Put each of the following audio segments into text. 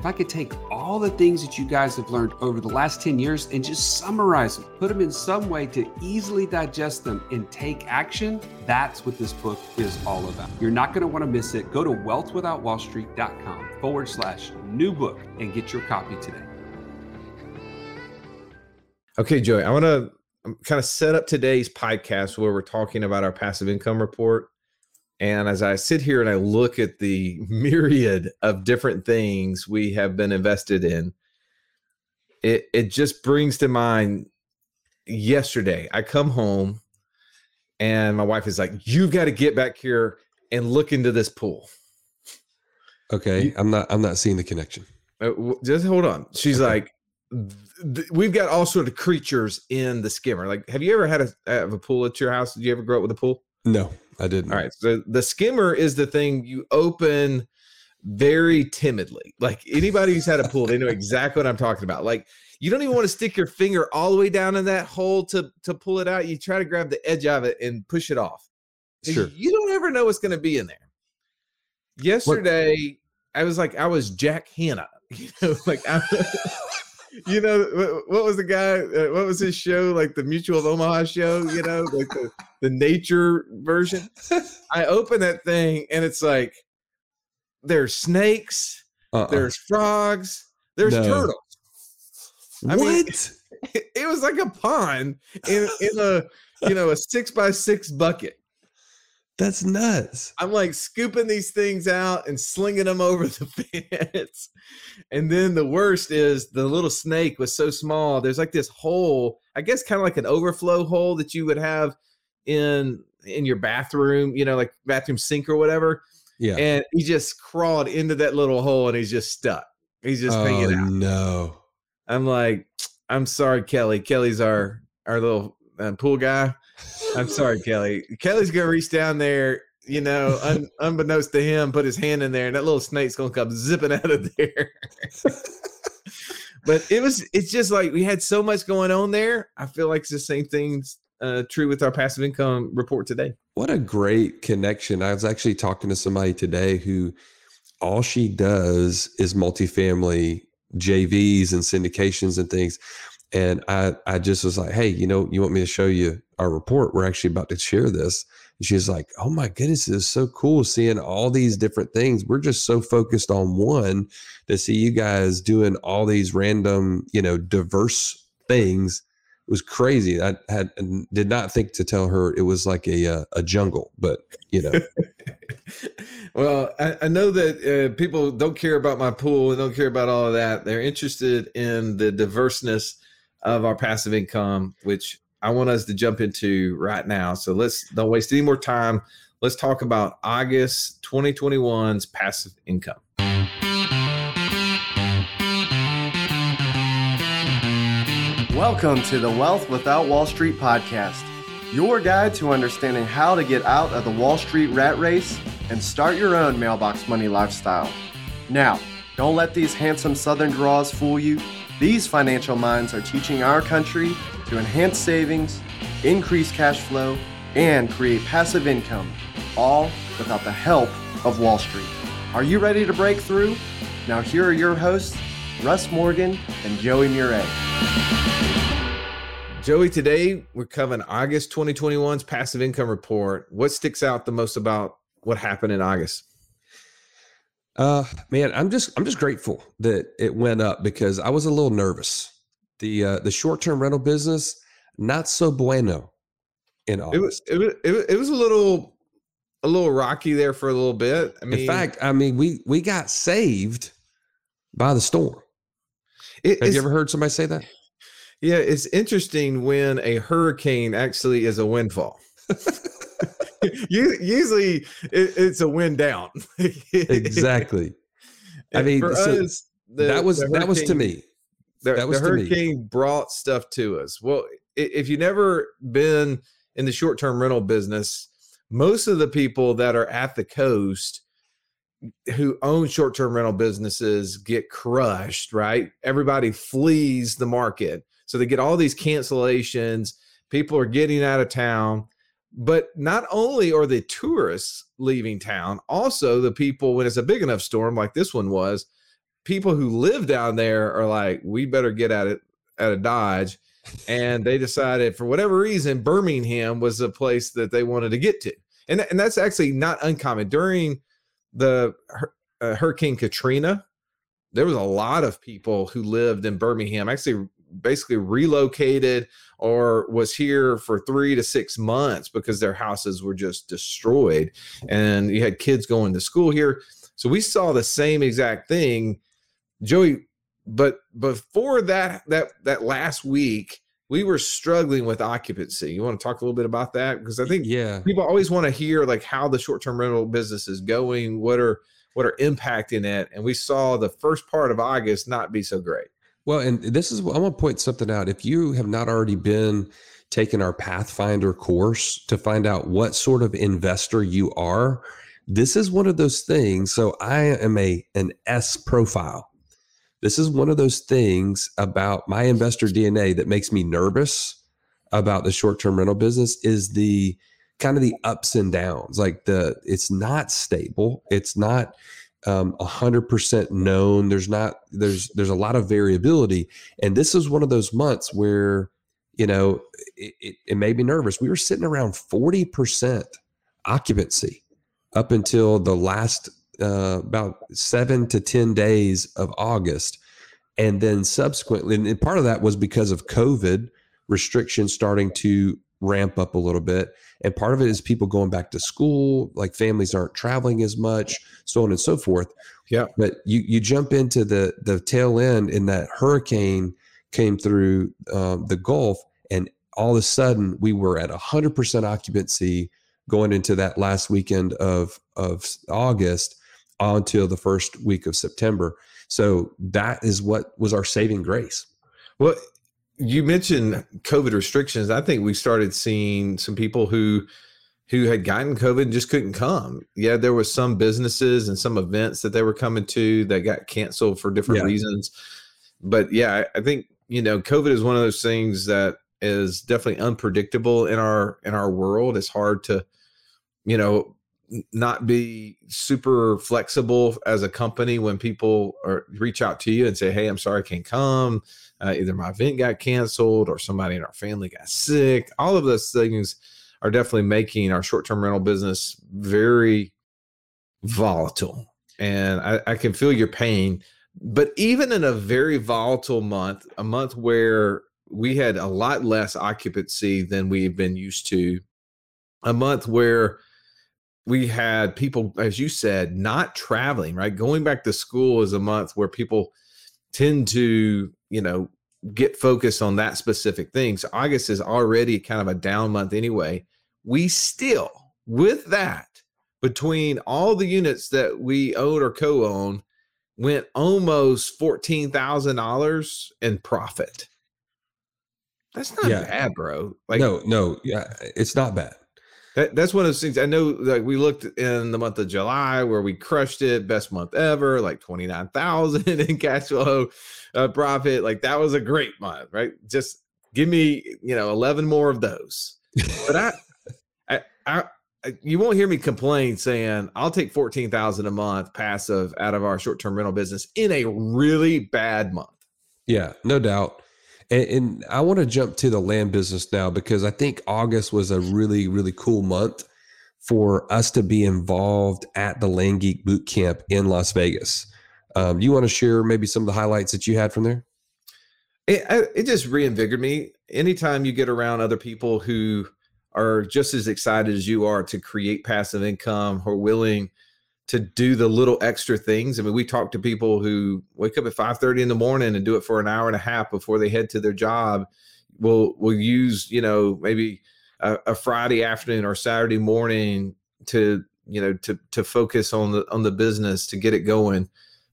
if I could take all the things that you guys have learned over the last 10 years and just summarize them, put them in some way to easily digest them and take action, that's what this book is all about. You're not going to want to miss it. Go to wealthwithoutwallstreet.com forward slash new book and get your copy today. Okay, Joey, I want to um, kind of set up today's podcast where we're talking about our passive income report and as I sit here and I look at the myriad of different things we have been invested in, it it just brings to mind yesterday. I come home and my wife is like, "You've got to get back here and look into this pool." Okay, you, I'm not I'm not seeing the connection. Uh, just hold on. She's okay. like, "We've got all sort of creatures in the skimmer." Like, have you ever had a have a pool at your house? Did you ever grow up with a pool? No. I didn't. All right. So the skimmer is the thing you open very timidly. Like anybody who's had a pool, they know exactly what I'm talking about. Like you don't even want to stick your finger all the way down in that hole to to pull it out. You try to grab the edge of it and push it off. Sure. You don't ever know what's going to be in there. Yesterday, what? I was like, I was Jack Hanna. You know, like I, you know what was the guy uh, what was his show like the mutual of omaha show you know like the, the nature version i open that thing and it's like there's snakes uh-uh. there's frogs there's no. turtles I what mean, it, it was like a pond in in a you know a six by six bucket that's nuts. I'm like scooping these things out and slinging them over the fence. And then the worst is the little snake was so small. There's like this hole, I guess kind of like an overflow hole that you would have in in your bathroom, you know, like bathroom sink or whatever. Yeah. And he just crawled into that little hole and he's just stuck. He's just oh, hanging out. No. I'm like, I'm sorry, Kelly. Kelly's our our little uh, pool guy I'm sorry, Kelly. Kelly's gonna reach down there, you know, un, unbeknownst to him, put his hand in there, and that little snake's gonna come zipping out of there. but it was, it's just like we had so much going on there. I feel like it's the same things uh, true with our passive income report today. What a great connection! I was actually talking to somebody today who all she does is multifamily JVs and syndications and things. And I, I just was like, hey, you know, you want me to show you our report? We're actually about to share this. And she's like, oh my goodness, it's so cool seeing all these different things. We're just so focused on one to see you guys doing all these random, you know, diverse things. It was crazy. I had did not think to tell her it was like a uh, a jungle, but you know. well, I, I, know that uh, people don't care about my pool and don't care about all of that. They're interested in the diverseness of our passive income, which I want us to jump into right now. So let's don't waste any more time. Let's talk about August 2021's passive income. Welcome to the Wealth Without Wall Street podcast, your guide to understanding how to get out of the Wall Street rat race and start your own mailbox money lifestyle. Now, don't let these handsome Southern draws fool you. These financial minds are teaching our country to enhance savings, increase cash flow, and create passive income, all without the help of Wall Street. Are you ready to break through? Now, here are your hosts, Russ Morgan and Joey Murray. Joey, today we're covering August 2021's passive income report. What sticks out the most about what happened in August? Uh, man, I'm just I'm just grateful that it went up because I was a little nervous. The uh, the short term rental business not so bueno in August. It was, it was it was it was a little a little rocky there for a little bit. I mean, in fact, I mean we we got saved by the storm. It, Have you ever heard somebody say that? Yeah, it's interesting when a hurricane actually is a windfall. usually it, it's a win down. exactly. I mean, so us, the, that was that was to me. The, that was the hurricane brought stuff to us. Well, if you've never been in the short term rental business, most of the people that are at the coast who own short term rental businesses get crushed, right? Everybody flees the market. So they get all these cancellations. People are getting out of town. But not only are the tourists leaving town, also the people, when it's a big enough storm like this one was, people who live down there are like, we better get at it at a Dodge. And they decided, for whatever reason, Birmingham was the place that they wanted to get to. And, and that's actually not uncommon. During the uh, Hurricane Katrina, there was a lot of people who lived in Birmingham, actually basically relocated or was here for three to six months because their houses were just destroyed. And you had kids going to school here. So we saw the same exact thing. Joey, but before that that that last week, we were struggling with occupancy. You want to talk a little bit about that? Because I think yeah, people always want to hear like how the short-term rental business is going, what are what are impacting it. And we saw the first part of August not be so great. Well, and this is I want to point something out. If you have not already been taking our Pathfinder course to find out what sort of investor you are, this is one of those things. So I am a an S profile. This is one of those things about my investor DNA that makes me nervous about the short-term rental business is the kind of the ups and downs. Like the it's not stable. It's not um, 100% known. There's not there's there's a lot of variability. And this is one of those months where you know it, it, it made me nervous. We were sitting around 40% occupancy up until the last uh, about seven to 10 days of august. And then subsequently and part of that was because of covid restrictions starting to ramp up a little bit. And part of it is people going back to school, like families aren't traveling as much, so on and so forth. Yeah. But you you jump into the the tail end in that hurricane came through um, the Gulf, and all of a sudden we were at hundred percent occupancy going into that last weekend of of August until the first week of September. So that is what was our saving grace. Well, you mentioned COVID restrictions. I think we started seeing some people who who had gotten COVID and just couldn't come. Yeah, there was some businesses and some events that they were coming to that got canceled for different Yeah. reasons. But yeah, I think you know COVID is one of those things that is definitely unpredictable in our in our world. It's hard to you know not be super flexible as a company when people are reach out to you and say, "Hey, I'm sorry, I can't come." uh, either my event got canceled or somebody in our family got sick. All of those things are definitely making our short term rental business very volatile. And I, I can feel your pain. But even in a very volatile month, a month where we had a lot less occupancy than we've been used to, a month where we had people, as you said, not traveling, right? Going back to school is a month where people tend to, you know, get focused on that specific thing. So August is already kind of a down month anyway. We still, with that, between all the units that we own or co-own, went almost fourteen thousand dollars in profit. That's not Yeah. bad, bro. Like no, no, yeah, it's not bad. That, that's one of those things. I know, like we looked in the month of July where we crushed it, best month ever, like twenty nine thousand in cash flow uh, profit. Like that was a great month, right? Just give me, you know, eleven more of those. But I, I, I, I you won't hear me complain saying I'll take fourteen thousand a month passive out of our short term rental business in a really bad month. Yeah, no doubt. And, and I want to jump to the land business now because I think August was a really, really cool month for us to be involved at the Land Geek Boot Camp in Las Vegas. Um, you want to share maybe some of the highlights that you had from there? it, it just reinvigorated me anytime you get around other people who are just as excited as you are to create passive income who are willing to do the little extra things. I mean we talk to people who wake up at 5.30 in the morning and do it for an hour and a half before they head to their job. We'll we'll use you know maybe a, a friday afternoon or saturday morning to you know to to focus on the on the business to get it going.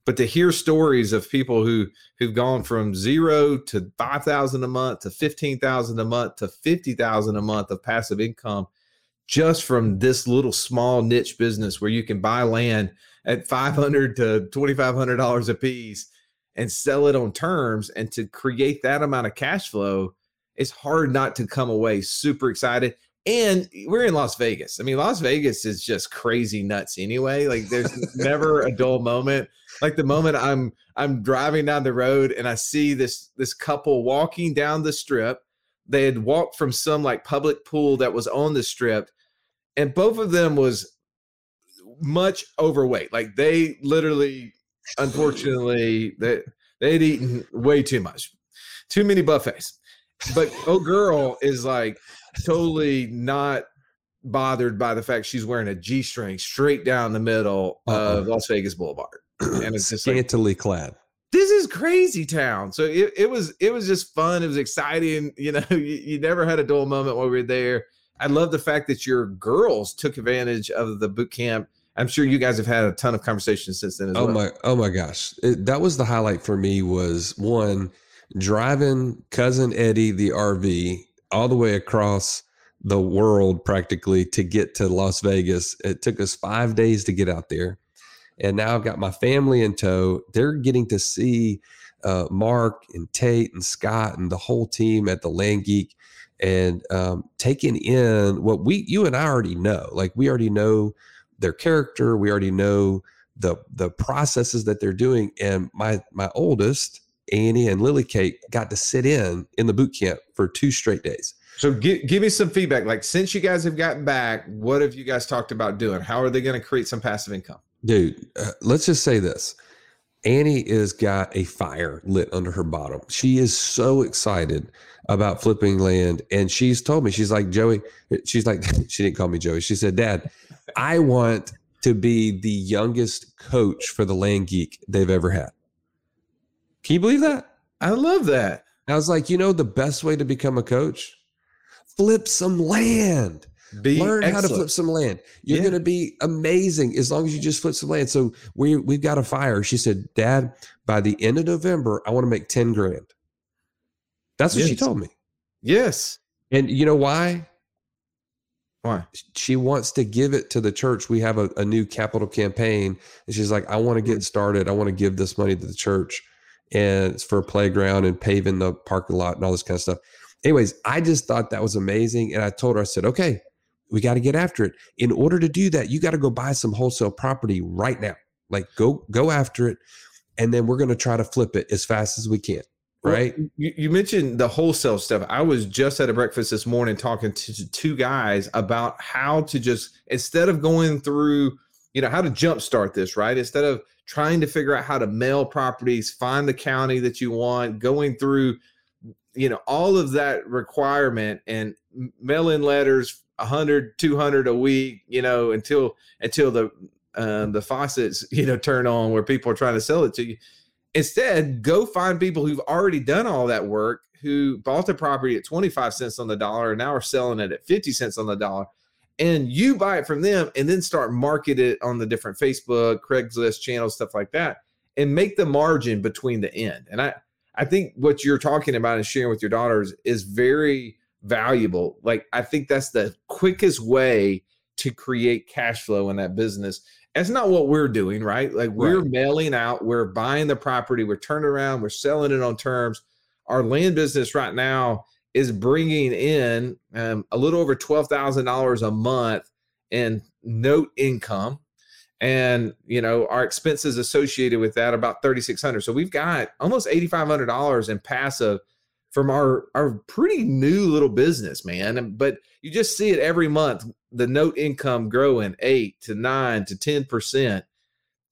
But to hear stories of people who who've gone from zero to five thousand a month to fifteen thousand a month to fifty thousand a month of passive income just from this little small niche business where you can buy land at five hundred to twenty five hundred dollars a piece and sell it on terms and to create that amount of cash flow it's hard not to come away super excited and we're in Las Vegas. I mean, Las Vegas is just crazy nuts anyway. Like there's never a dull moment. Like the moment I'm I'm driving down the road and I see this this couple walking down the strip. They had walked from some like public pool that was on the strip and both of them was much overweight. Like they literally unfortunately they they'd eaten way too much. Too many buffets. But oh girl is like totally not bothered by the fact she's wearing a G string straight down the middle uh-uh. of Las Vegas Boulevard. And it's just scantily like, clad. This is crazy town. So it, it was it was just fun. It was exciting. You know, you, you never had a dull moment while we were there. I love the fact that your girls took advantage of the boot camp. I'm sure you guys have had a ton of conversations since then as oh well. my oh my gosh. It, that was the highlight for me was one driving cousin Eddie the RV all the way across the world practically to get to Las Vegas. It took us five days to get out there. And now I've got my family in tow. They're getting to see uh, Mark and Tate and Scott and the whole team at the Land Geek and um, taking in what we, you and I already know. Like we already know their character. We already know the the processes that they're doing. And my my oldest Annie and Lily Kate got to sit in in the boot camp for two straight days. So give, give me some feedback. Like since you guys have gotten back, what have you guys talked about doing? How are they going to create some passive income? Dude, uh, let's just say this. Annie is got a fire lit under her bottom. She is so excited about flipping land. And she's told me, she's like, Joey, she's like, she didn't call me Joey. She said, Dad, I want to be the youngest coach for the land geek they've ever had. Can you believe that? I love that. I was like, you know, the best way to become a coach, flip some land. Be Learn excellent. how to flip some land. You're yeah. going to be amazing as long as you just flip some land. So we we've got a fire. She said, "Dad, by the end of November, I want to make ten grand." That's what yes. she told me. Yes. And you know why? Why? She wants to give it to the church. We have a, a new capital campaign, and she's like, "I want to get mm-hmm. started. I want to give this money to the church." and it's for a playground and paving the parking lot and all this kind of stuff. Anyways, I just thought that was amazing. And I told her, I said, okay, we got to get after it. In order to do that, you got to go buy some wholesale property right now. Like go go after it. And then we're going to try to flip it as fast as we can. Right. Well, you, you, mentioned the wholesale stuff. I was just at a breakfast this morning talking to two guys about how to just instead of going through, you know, how to jumpstart this, right? Instead of trying to figure out how to mail properties, find the county that you want, going through, you know, all of that requirement and mail in letters 100 200 a week you know until until the uh, the faucets you know turn on where people are trying to sell it to you instead go find people who've already done all that work who bought the property at 25 cents on the dollar and now are selling it at 50 cents on the dollar and you buy it from them and then start market it on the different Facebook, Craigslist channels, stuff like that, and make the margin between the end. And I, I think what you're talking about and sharing with your daughters is very valuable. Like I think that's the quickest way to create cash flow in that business. That's not what we're doing, right? Like we're right. mailing out, we're buying the property, we're turning around, we're selling it on terms. Our land business right now is bringing in um, a little over $12,000 a month in note income. And, you know, our expenses associated with that about 3,600. So we've got almost $8,500 in passive from our, our pretty new little business, man. But you just see it every month, the note income growing eight to nine to 10%.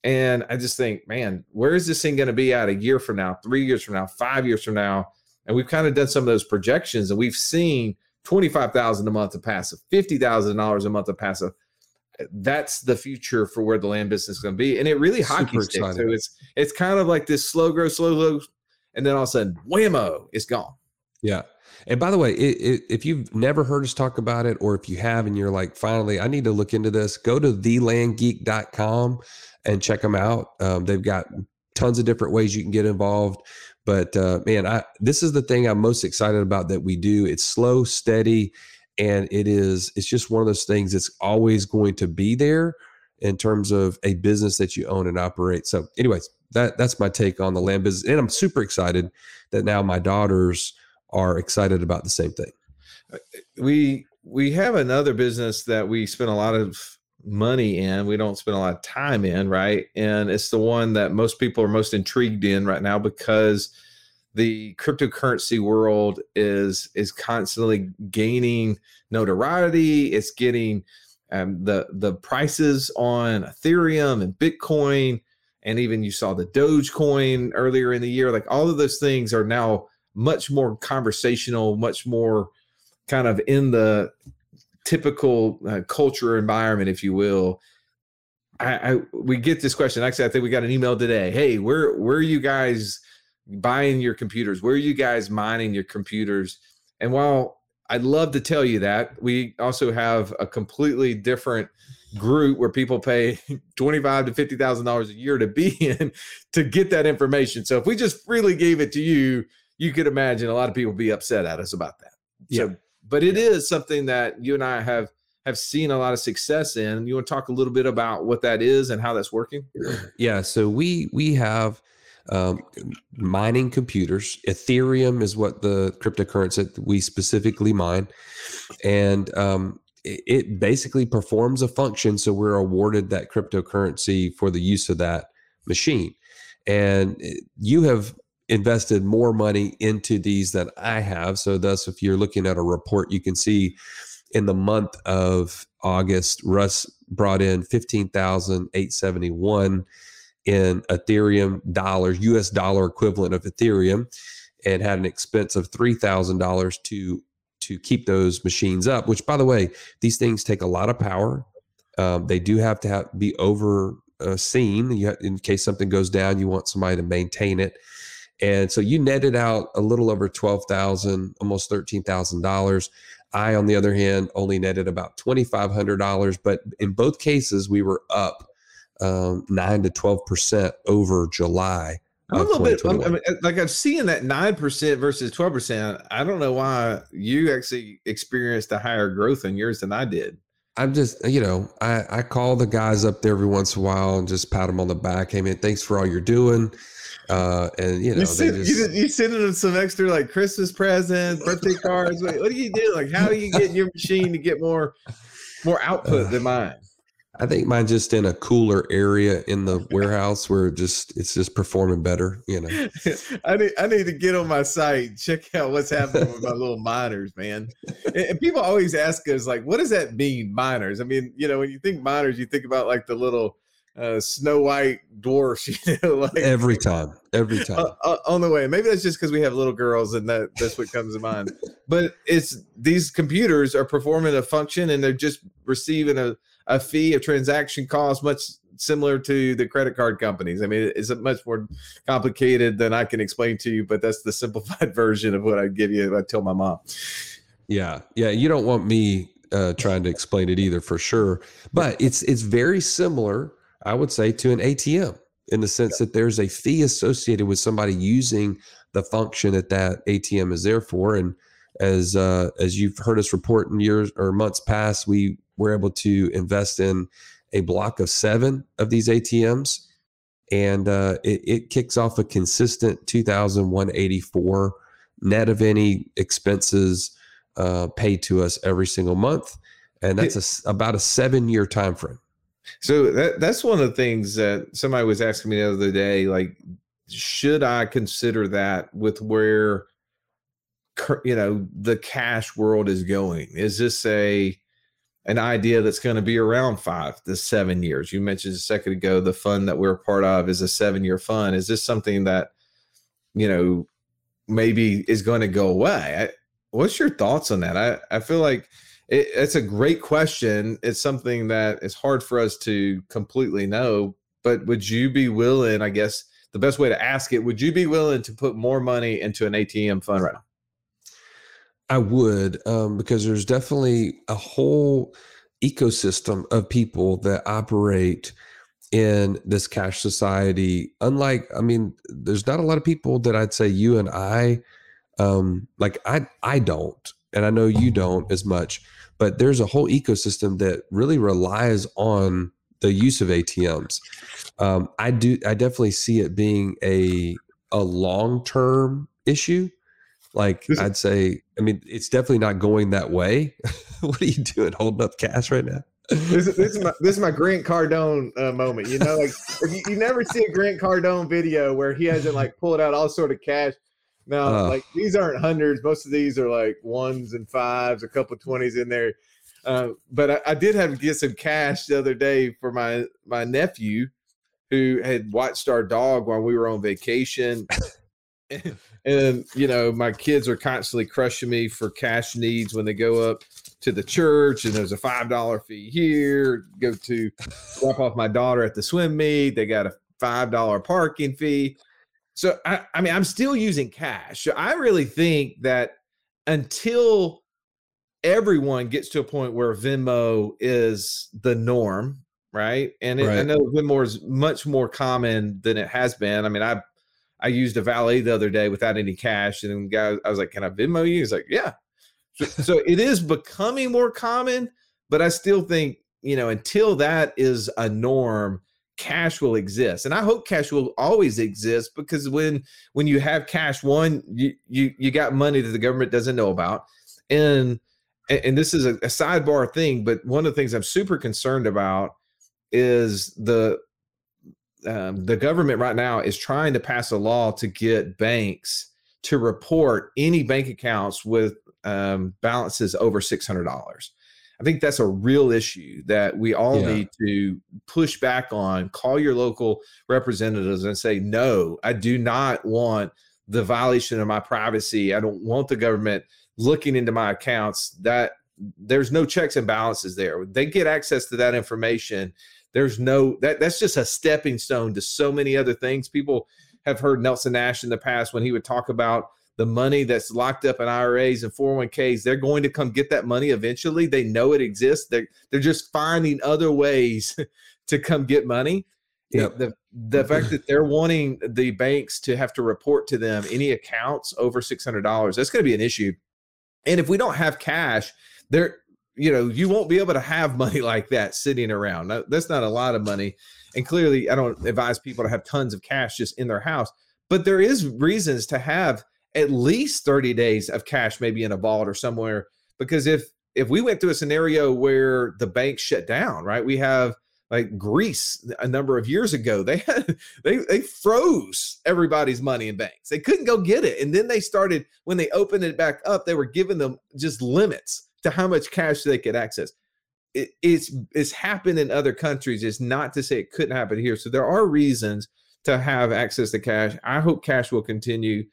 And I just think, man, where is this thing going to be at a year from now, three years from now, five years from now? And we've kind of done some of those projections and we've seen 25,000 a month of passive, $50,000 a month of passive. Uh, that's the future for where the land business is going to be. And it really hockey sticks. So it's, it's kind of like this slow grow, slow grow. And then all of a sudden, whammo, it's gone. Yeah. And by the way, it, it, if you've never heard us talk about it, or if you have and you're like, finally, I need to look into this, go to thelandgeek.com and check them out. Um, they've got tons of different ways you can get involved. But uh, man, I this is the thing I'm most excited about that we do. It's slow, steady, and it is. It's just one of those things that's always going to be there in terms of a business that you own and operate. So, anyways, that that's my take on the land business, and I'm super excited that now my daughters are excited about the same thing. We we have another business that we spend a lot of money in we don't spend a lot of time in right? And it's the one that most people are most intrigued in right now because the cryptocurrency world is is constantly gaining notoriety. It's getting um, the the prices on ethereum and bitcoin and even you saw the dogecoin earlier in the year like all of those things are now much more conversational much more kind of in the typical uh, culture environment, if you will. I, I, we get this question. Actually, I think we got an email today. Hey, where where are you guys buying your computers? Where are you guys mining your computers? And while I'd love to tell you that, we also have a completely different group where people pay twenty five to fifty thousand dollars a year to be in to get that information. So if we just freely gave it to you, you could imagine a lot of people be upset at us about that. Yeah. So but it is something that you and I have have seen a lot of success in. You want to talk a little bit about what that is and how that's working? Yeah, so we we have um, mining computers. Ethereum is what the cryptocurrency that we specifically mine, and um, it, basically performs a function. So we're awarded that cryptocurrency for the use of that machine. And you have invested more money into these than I have. So, thus, if you're looking at a report, you can see in the month of August, Russ brought in 15,871 in Ethereum dollars, US dollar equivalent of Ethereum, and had an expense of $3,000 to to keep those machines up, which by the way, these things take a lot of power. Um, they do have to have, be overseen. You in case something goes down, you want somebody to maintain it. And so you netted out a little over twelve thousand, almost thirteen thousand dollars. I, on the other hand, only netted about twenty five hundred dollars. But in both cases, we were up um, nine to twelve percent over July. I'm a little bit I mean, like I'm seeing that nine percent versus twelve percent. I don't know why you actually experienced a higher growth in yours than I did. I'm just, you know, I, I call the guys up there every once in a while and just pat them on the back. Hey man, thanks for all you're doing. Uh, and you know, you send, just, you, you sending them some extra like Christmas presents, birthday cards. what, what do you do? Like, how are you getting your machine to get more more output uh, than mine? I think mine just in a cooler area in the warehouse where just it's just performing better. You know, I need I need to get on my site, check out what's happening with my little miners, man. And, and, people always ask us like, what does that mean, miners? I mean, you know, when you think miners, you think about like the little uh, Snow White dwarfs, you know, like every time, every time uh, uh, on the way. Maybe that's just because we have little girls, and that that's what comes to mind. But it's these computers are performing a function, and they're just receiving a a fee, a transaction cost, much similar to the credit card companies. I mean, it's much more complicated than I can explain to you, but that's the simplified version of what I give you. I tell my mom. Yeah, yeah. You don't want me uh, trying to explain it either, for sure. But it's it's very similar I would say, to an ATM in the sense that there's a fee associated with somebody using the function that that ATM is there for. And as uh, as you've heard us report in years or months past, we were able to invest in a block of seven of these ATMs, and uh, it, it kicks off a consistent 2,184 net of any expenses uh, paid to us every single month, and that's a, about a seven year time frame. So that that's one of the things that somebody was asking me the other day. Like, should I consider that with where you know the cash world is going? Is this a an idea that's going to be around five to seven years? You mentioned a second ago the fund that we're a part of is a seven year fund. Is this something that you know maybe is going to go away? I, what's your thoughts on that? I I feel like it, it's a great question. It's something that is hard for us to completely know. But would you be willing? I guess the best way to ask it: Would you be willing to put more money into an ATM fund right now? I would, um, because there's definitely a whole ecosystem of people that operate in this cash society. Unlike, I mean, there's not a lot of people that I'd say you and I, um, like I, I don't, and I know you don't as much, but there's a whole ecosystem that really relies on the use of ATMs. Um, I do, I definitely see it being a a long term issue. Like I'd say, I mean, it's definitely not going that way. what are you doing, holding up cash right now? this, this, is my this is my Grant Cardone uh, moment. You know, like you, you, never see a Grant Cardone video where he hasn't like pulled out all sort of cash. Now, uh, like these aren't hundreds. Most of these are like ones and fives, a couple twenties in there. Uh, but I, I, did have to get some cash the other day for my my nephew who had watched our dog while we were on vacation. and, and you know, my kids are constantly crushing me for cash needs when they go up to the church and there's a five dollar fee here. Go to drop off my daughter at the swim meet. They got a five dollar parking fee. So I, I mean, I'm still using cash. I really think that until everyone gets to a point where Venmo is the norm, right? And it, right. I know Venmo is much more common than it has been. I mean, I I used a valet the other day without any cash, and guy I was like, "Can I Venmo you?" He's like, "Yeah." So, so it is becoming more common, but I still think you know until that is a norm, cash will exist, and I hope cash will always exist because when when you have cash, one you you you got money that the government doesn't know about, and and, this is a, a sidebar thing, but one of the things I'm super concerned about is the um, the government right now is trying to pass a law to get banks to report any bank accounts with um, balances over six hundred dollars. I think that's a real issue that we all yeah. need to push back on. Call your local representatives and say, no, I do not want the violation of my privacy. I don't want the government looking into my accounts. That there's no checks and balances there. They get access to that information there's no that that's just a stepping stone to so many other things. People have heard Nelson Nash in the past when he would talk about the money that's locked up in IRAs and 401ks. They're going to come get that money eventually. They know it exists. They're they're just finding other ways to come get money. Yep. The the fact that they're wanting the banks to have to report to them any accounts over six hundred dollars, that's going to be an issue. And if we don't have cash, there you know you won't be able to have money like that sitting around. That's not a lot of money. And clearly i don't advise people to have tons of cash just in their house but there is reasons to have at least 30 days of cash maybe in a vault or somewhere because if if we went through a scenario where the bank shut down right? We have like Greece a number of years ago they had they they froze everybody's money in banks. They couldn't go get it. And then they started when they opened it back up they were giving them just limits to how much cash they could access. It, it's it's happened in other countries. It's not to say it couldn't happen here. So there are reasons to have access to cash. I hope cash will continue.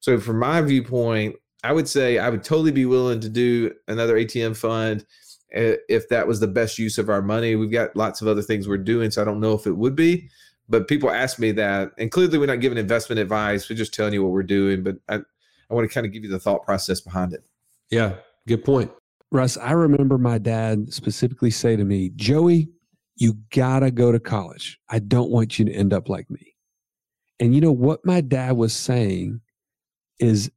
So from my viewpoint, I would say I would totally be willing to do another ATM fund if that was the best use of our money. We've got lots of other things we're doing, so I don't know if it would be. But people ask me that, and clearly we're not giving investment advice. We're just telling you what we're doing. But I, I want to kind of give you the thought process behind it. Yeah, good point. Russ, I remember my dad specifically say to me, Joey, you gotta go to college. I don't want you to end up like me. And you know what my dad was saying is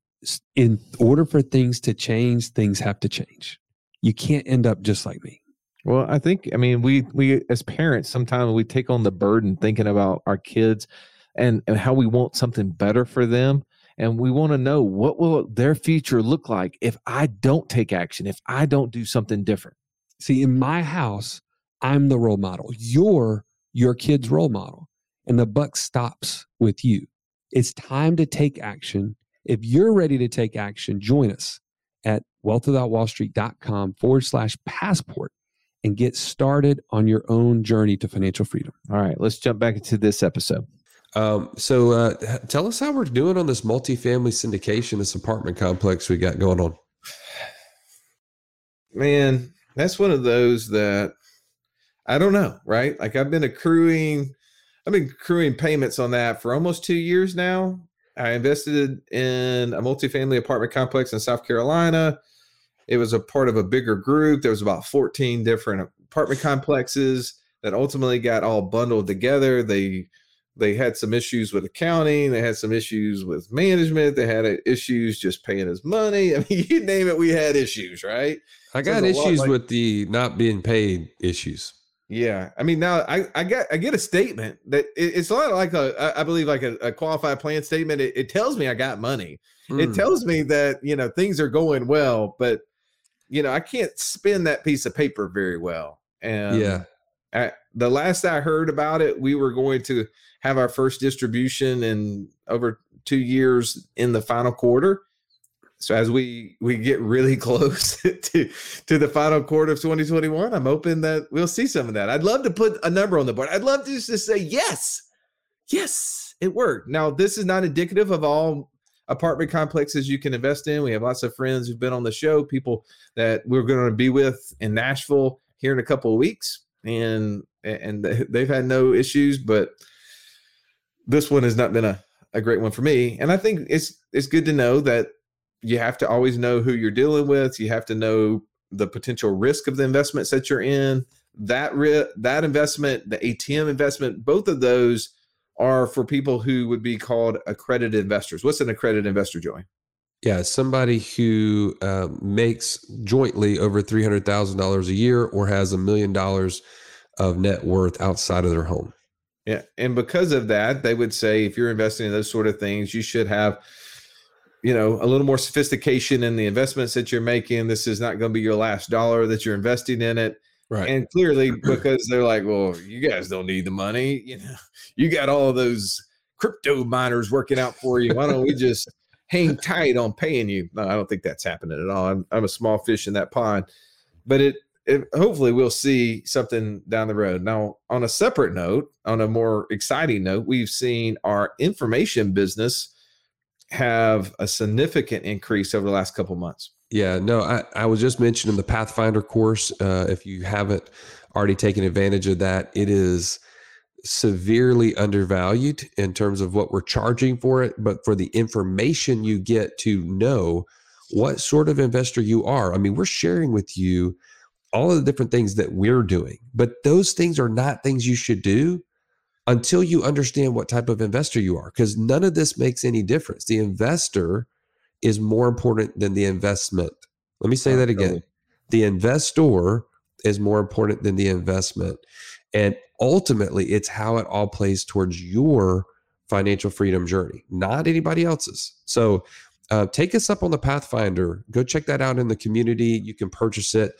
in order for things to change, things have to change. You can't end up just like me. Well, I think I mean we we as parents sometimes we take on the burden thinking about our kids and, and how we want something better for them and we want to know what will their future look like if I don't take action, if I don't do something different. See, in my house, I'm the role model. You're your kid's role model. And the buck stops with you. It's time to take action. If you're ready to take action, join us at wealthwithoutwallstreet.com forward slash passport and get started on your own journey to financial freedom. All right, let's jump back into this episode. Um, so uh, tell us how we're doing on this multifamily syndication, this apartment complex we got going on. Man, that's one of those that I don't know, right? Like I've been accruing, I've been accruing payments on that for almost two years now. I invested in a multifamily apartment complex in South Carolina. It was a part of a bigger group. There was about 14 different apartment complexes that ultimately got all bundled together. They they had some issues with accounting. They had some issues with management. They had issues just paying us money. I mean, you name it, we had issues, right? I got issues like, with the not being paid issues. Yeah, I mean now I I get I get a statement that it, it's a lot like a I believe like a, a qualified plan statement. It, it, tells me I got money. Mm. It hmm. tells me that you know things are going well, but you know I can't spin that piece of paper very well. And yeah, I, the last I heard about it, we were going to have our first distribution in over two years in the final quarter. So as we we get really close to to the final quarter of 2021 i'm hoping that we'll see some of that. I'd love to put a number on the board. I'd love to just say yes yes it worked. Now this is not indicative of all apartment complexes you can invest in. We have lots of friends who've been on the show people that we're going to be with in nashville here in a couple of weeks and and they've had no issues but this one has not been a, a great one for me and i think it's it's good to know that you have to always know who you're dealing with. You have to know the potential risk of the investments that you're in. That ri- that investment, the ATM investment, both of those are for people who would be called accredited investors. What's an accredited investor, Joey? Yeah, somebody who uh, makes jointly over three hundred thousand dollars a year or has a million dollars of net worth outside of their home. Yeah, and because of that, they would say if you're investing in those sort of things, you should have you know a little more sophistication in the investments that you're making. This is not going to be your last dollar that you're investing in it. Right. And clearly because they're like well you guys don't need the money you know you got all those crypto miners working out for you. Why don't we just hang tight on paying you no i don't think that's happening at all i'm, I'm a small fish in that pond but it, it hopefully we'll see something down the road now on a separate note on a more exciting note we've seen our information business have a significant increase over the last couple months. Yeah, no, I, I was just mentioning the Pathfinder course. Uh, if you haven't already taken advantage of that, it is severely undervalued in terms of what we're charging for it, but for the information you get to know what sort of investor you are. I mean, we're sharing with you all of the different things that we're doing, but those things are not things you should do until you understand what type of investor you are, because none of this makes any difference. The investor is more important than the investment. Let me say that again. The investor is more important than the investment. And ultimately, it's how it all plays towards your financial freedom journey, not anybody else's. So, uh, take us up on the Pathfinder. Go check that out in the community. You can purchase it.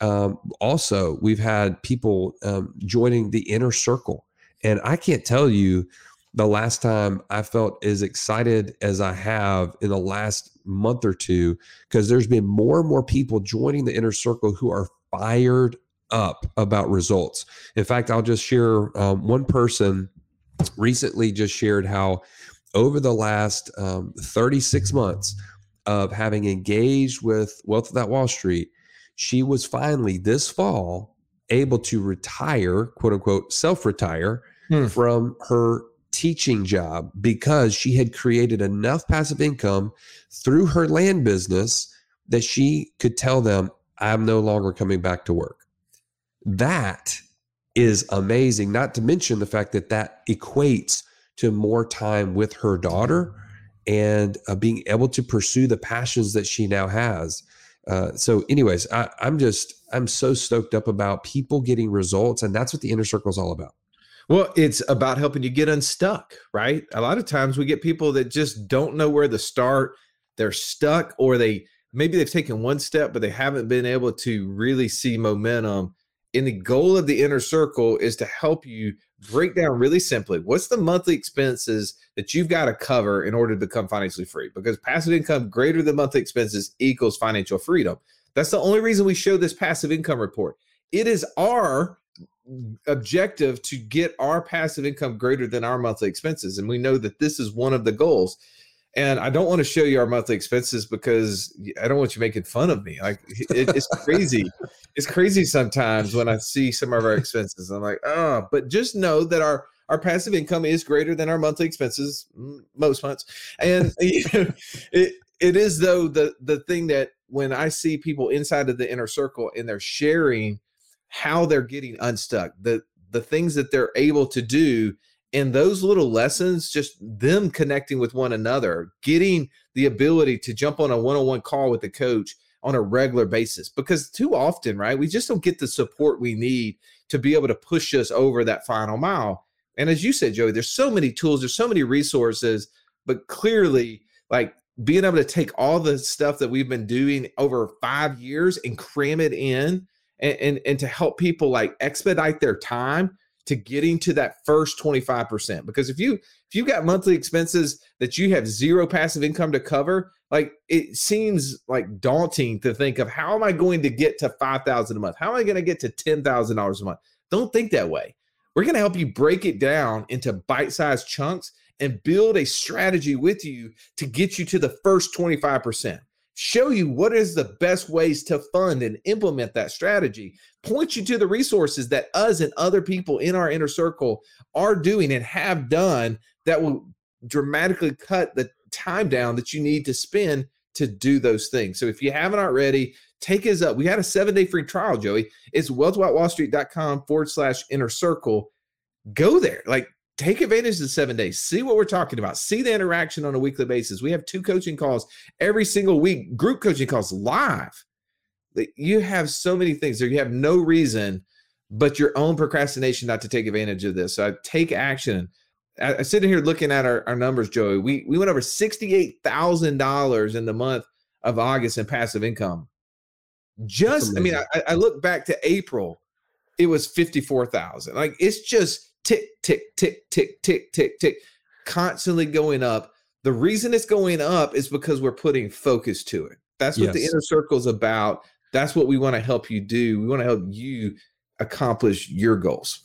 Um, also, we've had people um, joining the inner circle. And I can't tell you the last time I felt as excited as I have in the last month or two, because there's been more and more people joining the inner circle who are fired up about results. In fact, I'll just share um, one person recently just shared how over the last um, 36 months of having engaged with Wealth Without Wall Street, she was finally this fall able to retire, quote unquote, self retire hmm. from her teaching job because she had created enough passive income through her land business that she could tell them, I'm no longer coming back to work. That is amazing, not to mention the fact that that equates to more time with her daughter and uh, being able to pursue the passions that she now has. Uh, so, anyways, I, I'm just, I'm so stoked up about people getting results. And that's what the inner circle is all about. Well, it's about helping you get unstuck, right? A lot of times we get people that just don't know where to start. They're stuck, or they maybe they've taken one step, but they haven't been able to really see momentum. And the goal of the inner circle is to help you break down really simply what's the monthly expenses that you've got to cover in order to become financially free because passive income greater than monthly expenses equals financial freedom. That's the only reason we show this passive income report. It is our objective to get our passive income greater than our monthly expenses. And we know that this is one of the goals. And I don't want to show you our monthly expenses because I don't want you making fun of me. Like it, it's crazy. it's crazy sometimes when I see some of our expenses. I'm like, oh, but just know that our our passive income is greater than our monthly expenses mm, most months. And it it is though the the thing that when I see people inside of the inner circle and they're sharing how they're getting unstuck. The the things that they're able to do and those little lessons just them connecting with one another getting the ability to jump on a one-on-one call with the coach on a regular basis because too often right we just don't get the support we need to be able to push us over that final mile. And as you said joey there's so many tools there's so many resources but clearly like being able to take all the stuff that we've been doing over five years and cram it in and, and, and to help people like expedite their time to getting to that first 25% because if you if you've got monthly expenses that you have zero passive income to cover like it seems like daunting to think of how am i going to get to 5000 a month? How am i going to get to $10000 a month? Don't think that way. We're going to help you break it down into bite-sized chunks and build a strategy with you to get you to the first 25% show you what is the best ways to fund and implement that strategy. Point you to the resources that us and other people in our inner circle are doing and have done that will dramatically cut the time down that you need to spend to do those things. So if you haven't already take us up. We had a seven day free trial joey. It's wealthwithoutwallstreet.com forward slash inner circle. Go there. Like take advantage of the seven days. See what we're talking about. See the interaction on a weekly basis. We have two coaching calls every single week group coaching calls live. You have so many things there. You have no reason but your own procrastination not to take advantage of this. So I take action. I, I sitting here looking at our, our numbers joey we we went over $68000 in the month of august in passive income. Just i mean I, I look back to april it was 54000 like it's just tick, tick, tick, tick, tick, tick, tick, constantly going up. The reason it's going up is because we're putting focus to it. That's what yes. the inner circle is about. That's what we want to help you do. We want to help you accomplish your goals.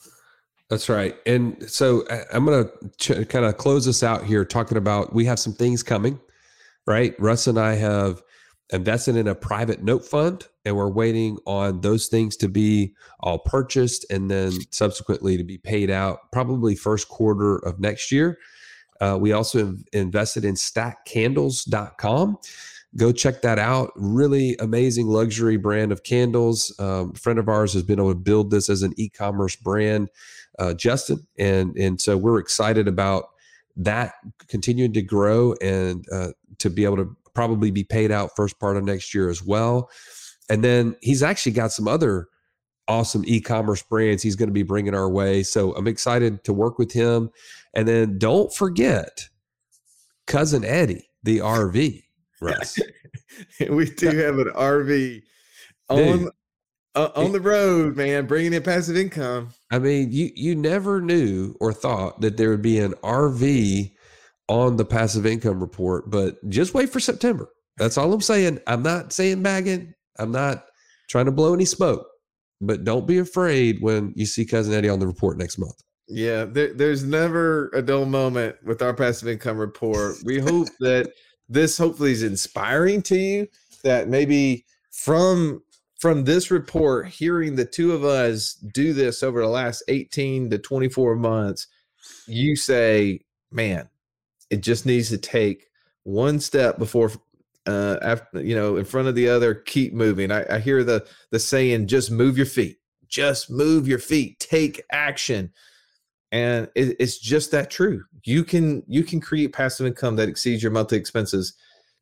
That's right. And so uh, I'm going to ch- kind of close this out here talking about we have some things coming, right? Russ and I have invested in a private note fund and we're waiting on those things to be all purchased and then subsequently to be paid out probably first quarter of next year. Uh, we also invested in stackcandles.com go check that out. Really amazing luxury brand of candles. Um, friend of ours has been able to build this as an e-commerce brand uh, justin and and so we're excited about that continuing to grow and uh, to be able to probably be paid out first part of next year as well. And then he's actually got some other awesome e-commerce brands he's going to be bringing our way. So I'm excited to work with him. And then don't forget cousin Eddie, the RV. Russ. we do have an RV on uh, on the road, man, bringing in passive income. I mean, you you never knew or thought that there would be an RV on the passive income report, but just wait for September. That's all I'm saying. I'm not saying bagging. I'm not trying to blow any smoke, but don't be afraid when you see Cousin Eddie on the report next month. Yeah, there, there's never a dull moment with our passive income report. We hope that this hopefully is inspiring to you. That maybe from from this report, hearing the two of us do this over the last 18 to 24 months, you say, man, it just needs to take one step before uh after you know in front of the other keep moving. I, I hear the the saying just move your feet. Just move your feet. Take action. And it, it's just that true. You can you can create passive income that exceeds your monthly expenses.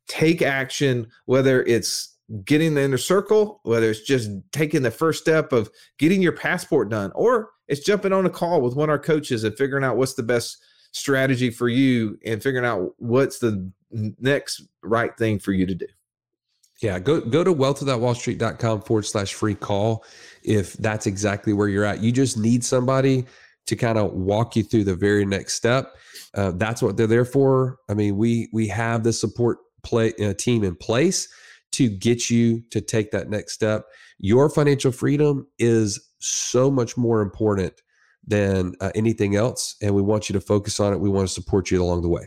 Take action whether it's getting the inner circle whether it's just taking the first step of getting your passport done or it's jumping on a call with one of our coaches and figuring out what's the best strategy for you and figuring out what's the next right thing for you to do. Yeah, go go to wealthwithoutwallstreet.com forward slash free call if that's exactly where you're at. You just need somebody to kind of walk you through the very next step. Uh, that's what they're there for. I mean, we we have the support play uh, team in place to get you to take that next step. Your financial freedom is so much more important than uh, anything else. And we want you to focus on it. We want to support you along the way.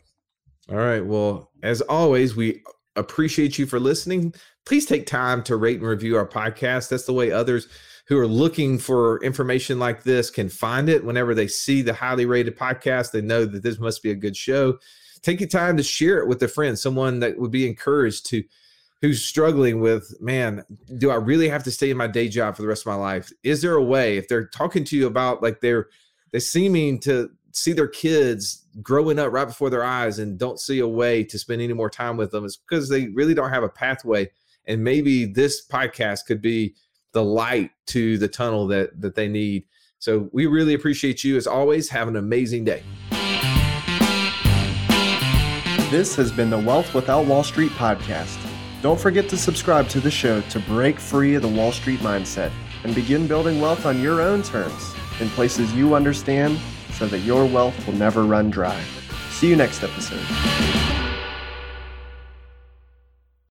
All right. Well, as always, we appreciate you for listening. Please take time to rate and review our podcast. That's the way others who are looking for information like this can find it. Whenever they see the highly rated podcast, they know that this must be a good show. Take your time to share it with a friend, someone that would be encouraged to who's struggling with, man, do I really have to stay in my day job for the rest of my life? Is there a way if they're talking to you about like they're they're seeming to see their kids growing up right before their eyes and don't see a way to spend any more time with them, it's because they really don't have a pathway. And maybe this podcast could be the light to the tunnel that that they need. So we really appreciate you as always. Have an amazing day. This has been the Wealth Without Wall Street podcast. Don't forget to subscribe to the show to break free of the Wall Street mindset and begin building wealth on your own terms in places you understand so that your wealth will never run dry. See you next episode.